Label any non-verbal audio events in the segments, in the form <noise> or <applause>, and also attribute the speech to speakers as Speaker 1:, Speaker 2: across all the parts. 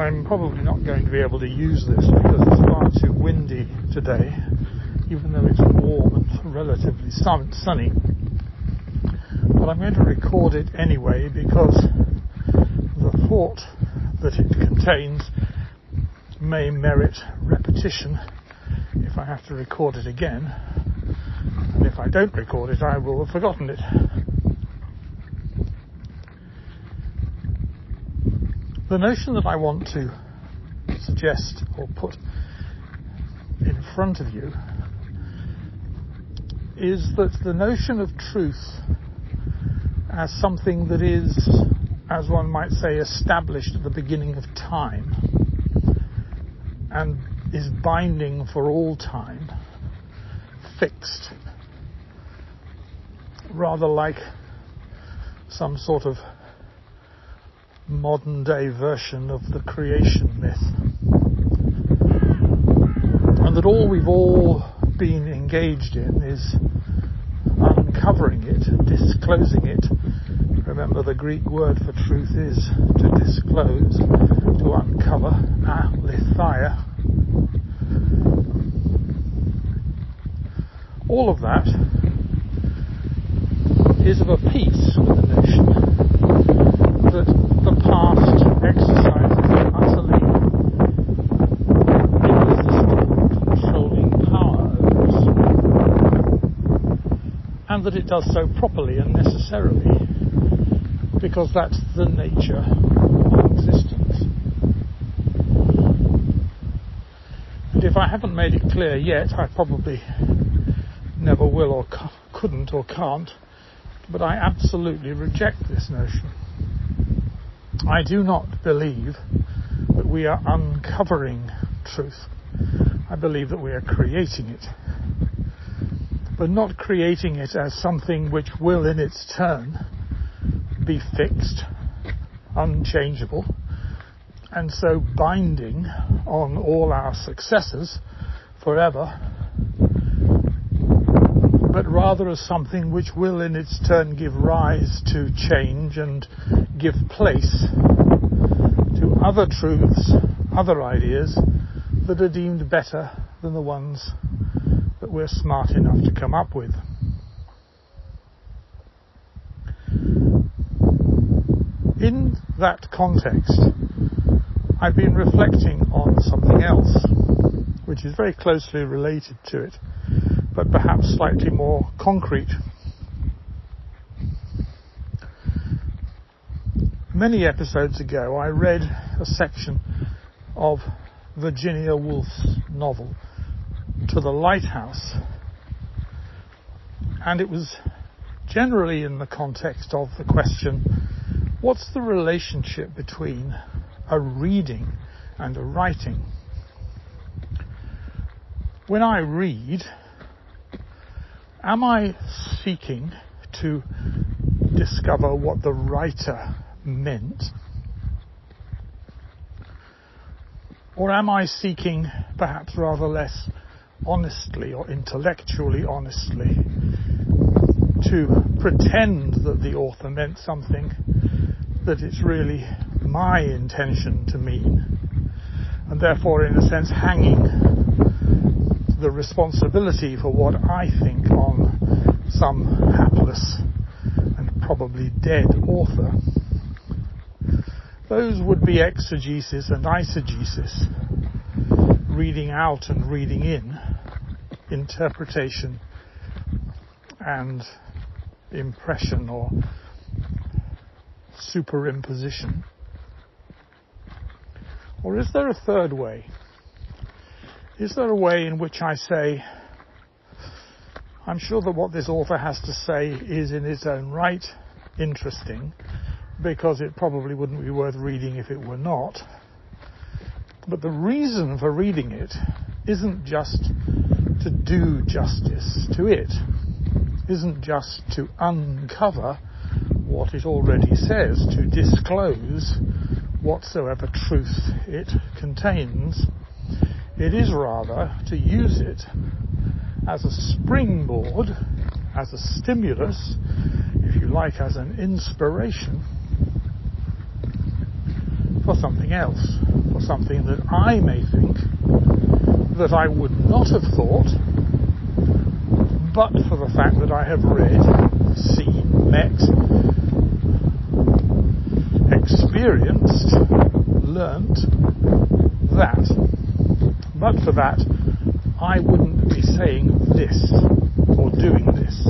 Speaker 1: I'm probably not going to be able to use this because it's far too windy today, even though it's warm and relatively sun- sunny. But I'm going to record it anyway because the thought that it contains may merit repetition if I have to record it again. And if I don't record it, I will have forgotten it. The notion that I want to suggest or put in front of you is that the notion of truth as something that is, as one might say, established at the beginning of time and is binding for all time, fixed, rather like some sort of modern day version of the creation myth. And that all we've all been engaged in is uncovering it, disclosing it. Remember the Greek word for truth is to disclose, to uncover, aletheia. All of that is of a piece with the notion that the past exercises an utterly irresistible controlling power over us. And that it does so properly and necessarily because that's the nature of existence. And if I haven't made it clear yet, I probably never will or couldn't or can't, but I absolutely reject this notion. I do not believe that we are uncovering truth. I believe that we are creating it. But not creating it as something which will in its turn be fixed, unchangeable, and so binding on all our successors forever, but rather as something which will in its turn give rise to change and give place to other truths, other ideas that are deemed better than the ones that we're smart enough to come up with. In that context, I've been reflecting on something else, which is very closely related to it, but perhaps slightly more concrete. Many episodes ago, I read a section of Virginia Woolf's novel, To the Lighthouse, and it was generally in the context of the question, what's the relationship between a reading and a writing? When I read, am I seeking to discover what the writer meant? Or am I seeking, perhaps rather less honestly or intellectually honestly, to pretend that the author meant something that it's really my intention to mean, and therefore, in a sense, hanging the responsibility for what I think on some hapless and probably dead author. Those would be exegesis and eisegesis, reading out and reading in, interpretation and impression or superimposition. Or is there a third way? Is there a way in which I say, I'm sure that what this author has to say is in its own right interesting, because it probably wouldn't be worth reading if it were not. But the reason for reading it isn't just to do justice to it, isn't just to uncover what it already says, to disclose whatsoever truth it contains. It is rather to use it as a springboard, as a stimulus, if you like, as an inspiration for something else, for something that I may think that I would not have thought, but for the fact that I have read, seen, met, experienced, learnt that. But for that, I wouldn't be saying this or doing this,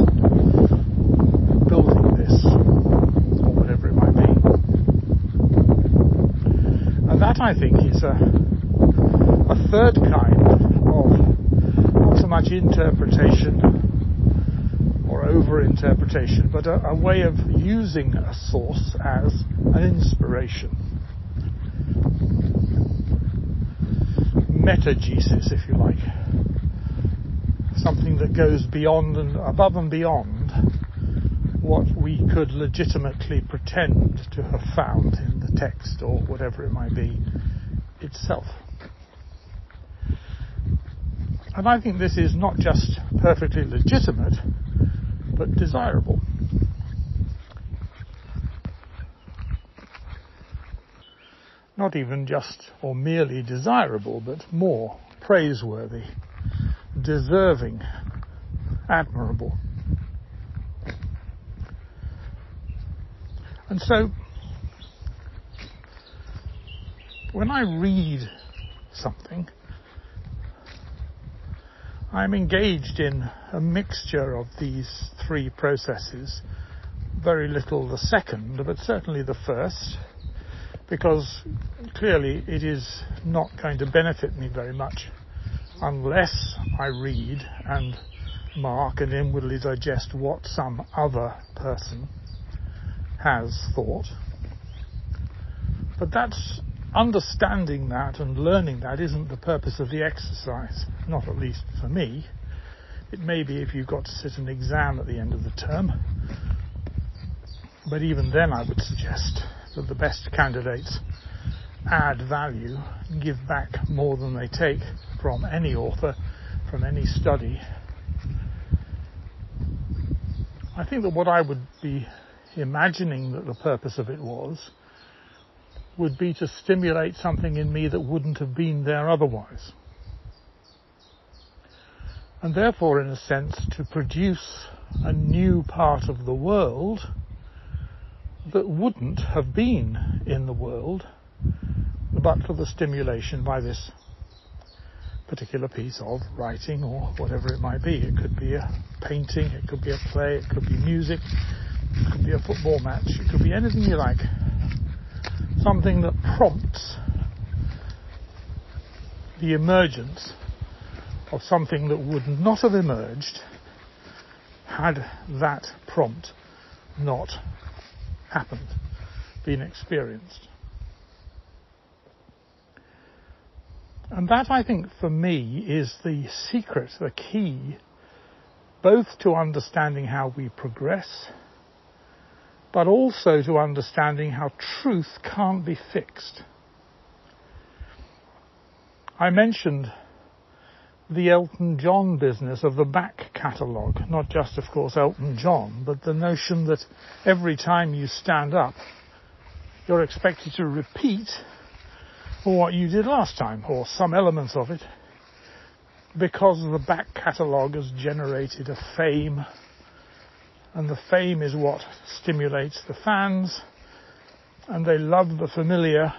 Speaker 1: building this, or whatever it might be. And that, I think, is a, a third kind of not so much interpretation or over interpretation, but a, a way of using a source as an inspiration. Metagesis, if you like. Something that goes beyond and above and beyond what we could legitimately pretend to have found in the text or whatever it might be itself. And I think this is not just perfectly legitimate, but desirable. Not even just or merely desirable, but more praiseworthy, deserving, admirable. And so, when I read something, I'm engaged in a mixture of these three processes. Very little the second, but certainly the first, because clearly it is not going to benefit me very much unless I read and mark and inwardly digest what some other person has thought. But that's understanding that and learning that isn't the purpose of the exercise, not at least for me. It may be if you've got to sit an exam at the end of the term, but even then I would suggest that the best candidates add value, give back more than they take from any author, from any study. I think that what I would be imagining that the purpose of it was, would be to stimulate something in me that wouldn't have been there otherwise. And therefore, in a sense, to produce a new part of the world that wouldn't have been in the world but for the stimulation by this particular piece of writing or whatever it might be. It could be a painting, it could be a play, it could be music, it could be a football match. It could be anything you like. Something that prompts the emergence of something that would not have emerged had that prompt not happened, been experienced. And that, I think, for me, is the secret, the key, both to understanding how we progress but also to understanding how truth can't be fixed. I mentioned the Elton John business of the back catalogue, not just, of course, Elton John, but the notion that every time you stand up, you're expected to repeat what you did last time, or some elements of it, because the back catalogue has generated a fame and the fame is what stimulates the fans, and they love the familiar,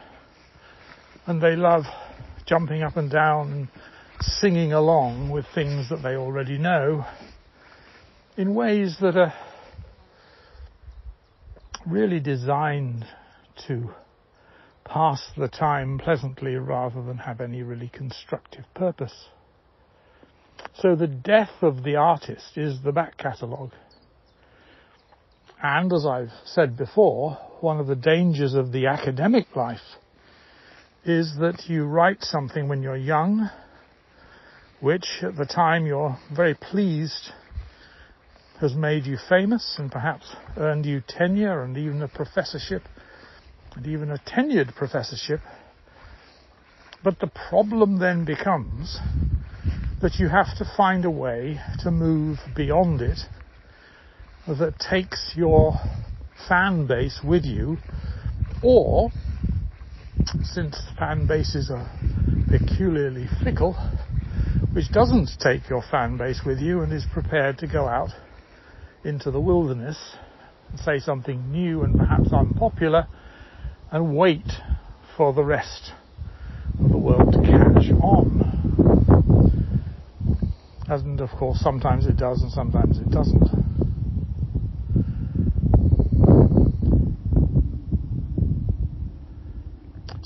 Speaker 1: and they love jumping up and down and singing along with things that they already know in ways that are really designed to pass the time pleasantly rather than have any really constructive purpose. So the death of the artist is the back catalogue. And as I've said before, one of the dangers of the academic life is that you write something when you're young, which at the time you're very pleased has made you famous and perhaps earned you tenure and even a professorship and even a tenured professorship. But the problem then becomes that you have to find a way to move beyond it that takes your fan base with you, or since fan bases are peculiarly fickle, which doesn't take your fan base with you and is prepared to go out into the wilderness and say something new and perhaps unpopular and wait for the rest of the world to catch on. And of course, sometimes it does and sometimes it doesn't.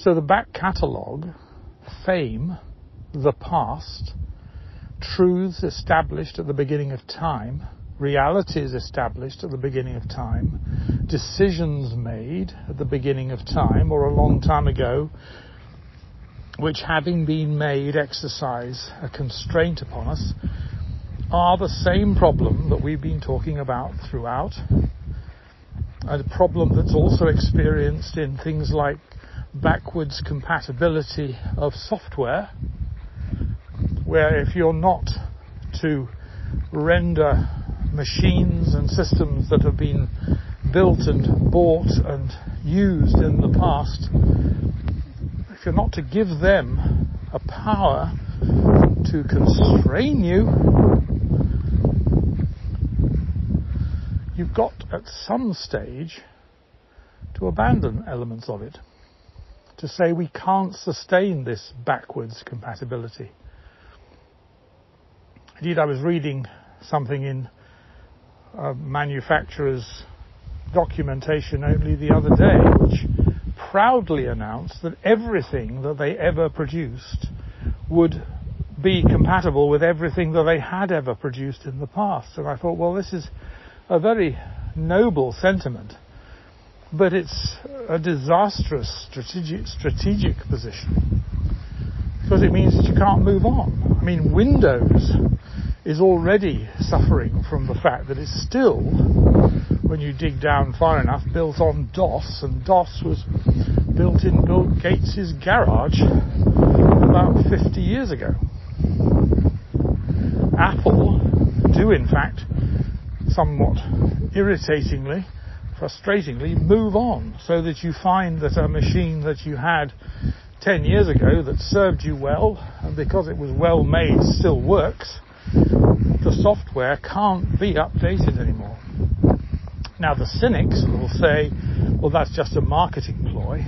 Speaker 1: So the back catalogue, fame, the past, truths established at the beginning of time, realities established at the beginning of time, decisions made at the beginning of time or a long time ago, which having been made exercise a constraint upon us, are the same problem that we've been talking about throughout. A problem that's also experienced in things like backwards compatibility of software, where if you're not to render machines and systems that have been built and bought and used in the past, if you're not to give them a power to constrain you, you've got at some stage to abandon elements of it. To say we can't sustain this backwards compatibility. Indeed, I was reading something in a manufacturer's documentation only the other day, which proudly announced that everything that they ever produced would be compatible with everything that they had ever produced in the past. And I thought, well, this is a very noble sentiment, but it's a disastrous strategic, strategic position because it means that you can't move on. I mean, Windows is already suffering from the fact that it's still, when you dig down far enough, built on DOS, and DOS was built in Bill Gates' garage about 50 years ago. Apple do, in fact, somewhat irritatingly, frustratingly, move on so that you find that a machine that you had 10 years ago that served you well, and because it was well made still works, the software can't be updated anymore. Now, the cynics will say, well, that's just a marketing ploy,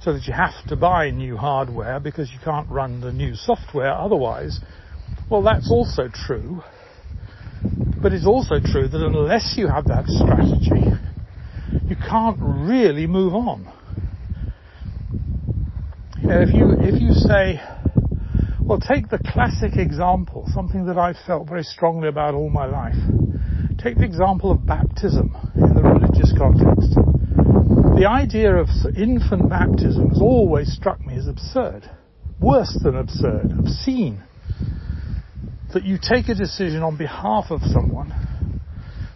Speaker 1: so that you have to buy new hardware because you can't run the new software otherwise. Well, that's also true, but it's also true that unless you have that strategy, you can't really move on. You know, if you if you say, well, take the classic example, something that I've felt very strongly about all my life. Take the example of baptism in the religious context. The idea of infant baptism has always struck me as absurd. Worse than absurd, obscene. That you take a decision on behalf of someone,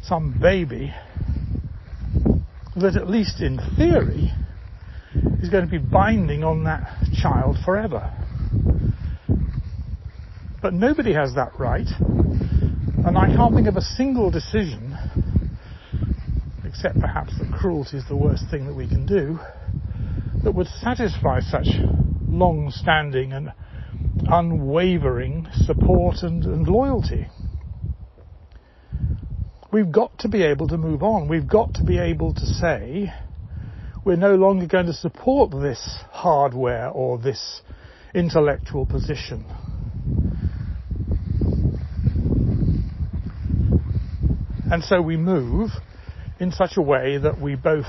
Speaker 1: some baby, that at least in theory is going to be binding on that child forever. But nobody has that right. And I can't think of a single decision, except perhaps that cruelty is the worst thing that we can do, that would satisfy such long standing and unwavering support and, and loyalty. We've got to be able to move on. We've got to be able to say, we're no longer going to support this hardware or this intellectual position. And so we move in such a way that we both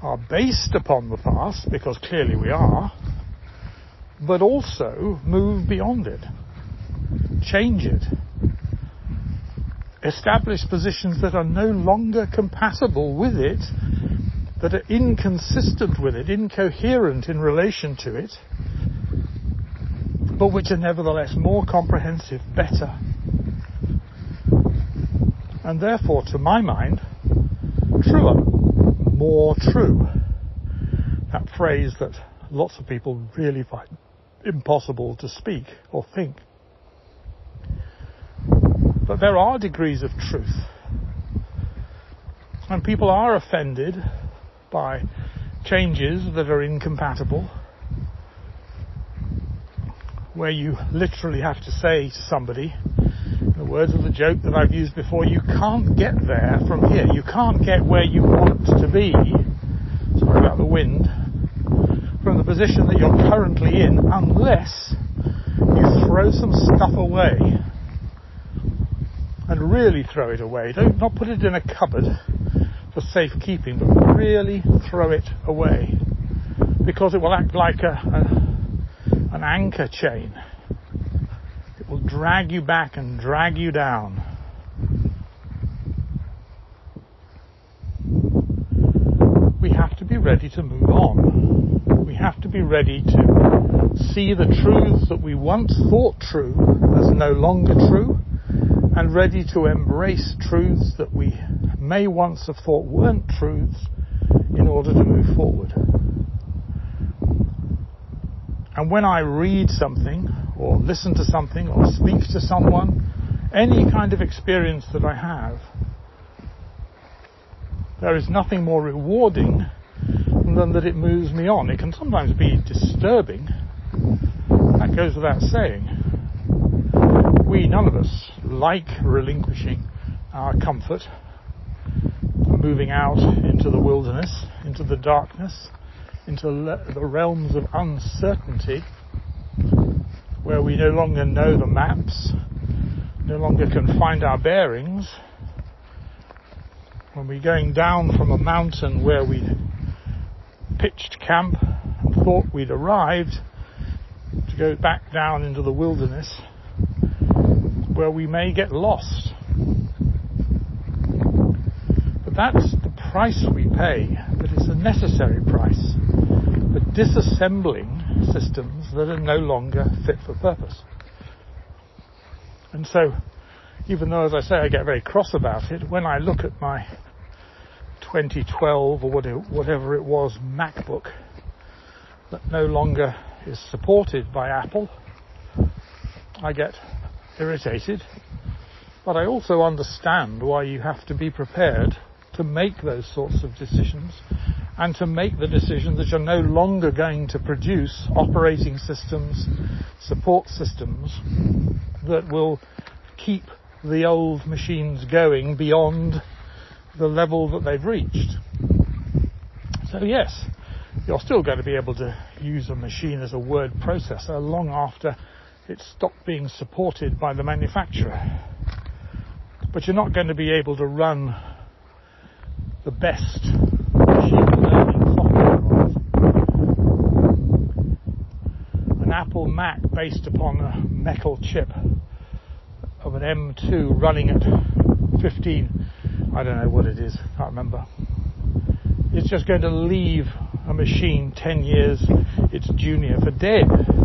Speaker 1: are based upon the past, because clearly we are, but also move beyond it, change it, establish positions that are no longer compatible with it, that are inconsistent with it, incoherent in relation to it, but which are nevertheless more comprehensive, better, and therefore, to my mind, truer, more true. That phrase that lots of people really find impossible to speak or think. But there are degrees of truth. And people are offended by changes that are incompatible, where you literally have to say to somebody, in the words of the joke that I've used before, you can't get there from here. You can't get where you want to be. Sorry about the wind. Position that you're currently in, unless you throw some stuff away and really throw it away. Don't not put it in a cupboard for safekeeping, but really throw it away because it will act like a, a, an anchor chain. It will drag you back and drag you down. We have to be ready to move on. Have to be ready to see the truths that we once thought true as no longer true and ready to embrace truths that we may once have thought weren't truths in order to move forward. And when I read something, or listen to something, or speak to someone, any kind of experience that I have, there is nothing more rewarding than that it moves me on. It can sometimes be disturbing. That goes without saying. We, none of us, like relinquishing our comfort moving out into the wilderness, into the darkness, into le- the realms of uncertainty, where we no longer know the maps, no longer can find our bearings. When we're going down from a mountain where we pitched camp and thought we'd arrived, to go back down into the wilderness, where we may get lost But that's the price we pay, but it's a necessary price for disassembling systems that are no longer fit for purpose. And so, even though, as I say, I get very cross about it, when I look at my 2012 or whatever it was MacBook that no longer is supported by Apple, I get irritated. But I also understand why you have to be prepared to make those sorts of decisions and to make the decision that you're no longer going to produce operating systems, support systems that will keep the old machines going beyond the level that they've reached. So yes, you're still going to be able to use a machine as a word processor long after it's stopped being supported by the manufacturer. But you're not going to be able to run the best machine learning software An Apple Mac based upon a metal chip of an M2 running at 15, I don't know what it is, I can't remember. It's just going to leave a machine 10 years its junior for dead,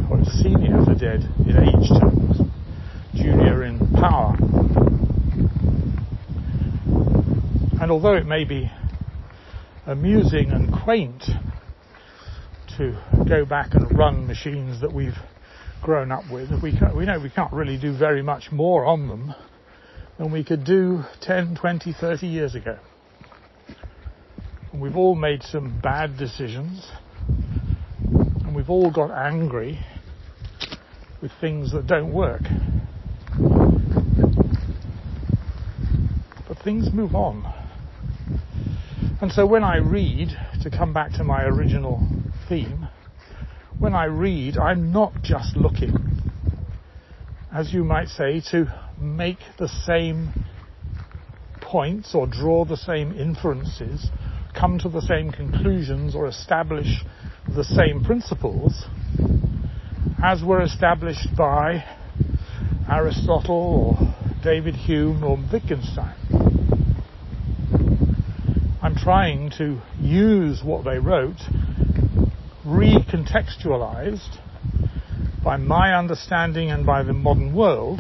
Speaker 1: or its senior for dead in age terms, junior in power. And although it may be amusing and quaint to go back and run machines that we've grown up with, we, we know we can't really do very much more on them than we could do 10, 20, 30 years ago. And we've all made some bad decisions, and we've all got angry with things that don't work. But things move on. And so when I read, to come back to my original theme, when I read, I'm not just looking, as you might say, to make the same points or draw the same inferences, come to the same conclusions or establish the same principles as were established by Aristotle or David Hume or Wittgenstein. I'm trying to use what they wrote, recontextualized by my understanding and by the modern world,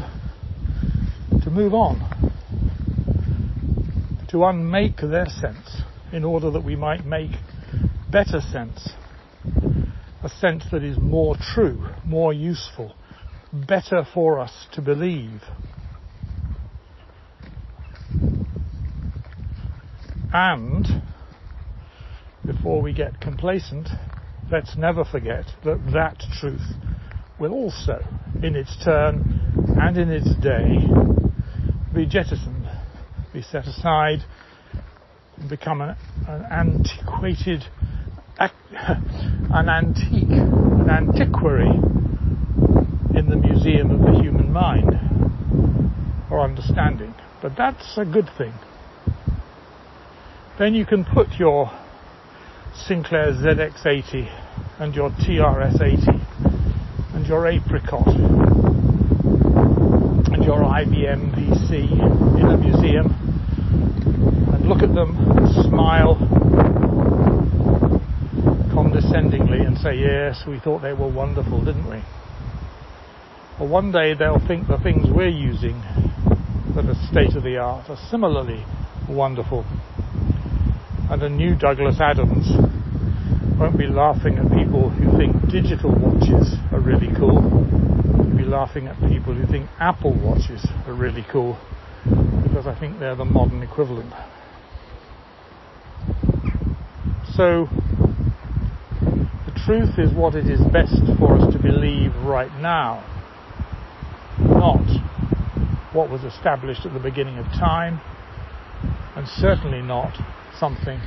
Speaker 1: move on, to unmake their sense in order that we might make better sense, a sense that is more true, more useful, better for us to believe. And before we get complacent, let's never forget that that truth will also, in its turn and in its day, be jettisoned, be set aside, and become an, an antiquated, <laughs> an antique, an antiquary in the museum of the human mind or understanding. But that's a good thing. Then you can put your Sinclair ZX80 and your TRS80 and your Apricot your IBM PC in a museum and look at them, and smile condescendingly and say, yes, we thought they were wonderful, didn't we? Well, one day they'll think the things we're using that are state of the art are similarly wonderful. And a new Douglas Adams won't be laughing at people who think digital watches are really cool. Be laughing at people who think Apple watches are really cool because I think they're the modern equivalent. So, the truth is what it is best for us to believe right now not what was established at the beginning of time, and certainly not something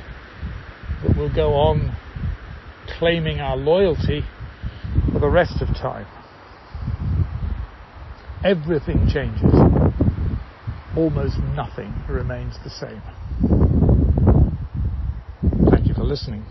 Speaker 1: that will go on claiming our loyalty for the rest of time. Everything changes. Almost nothing remains the same. Thank you for listening.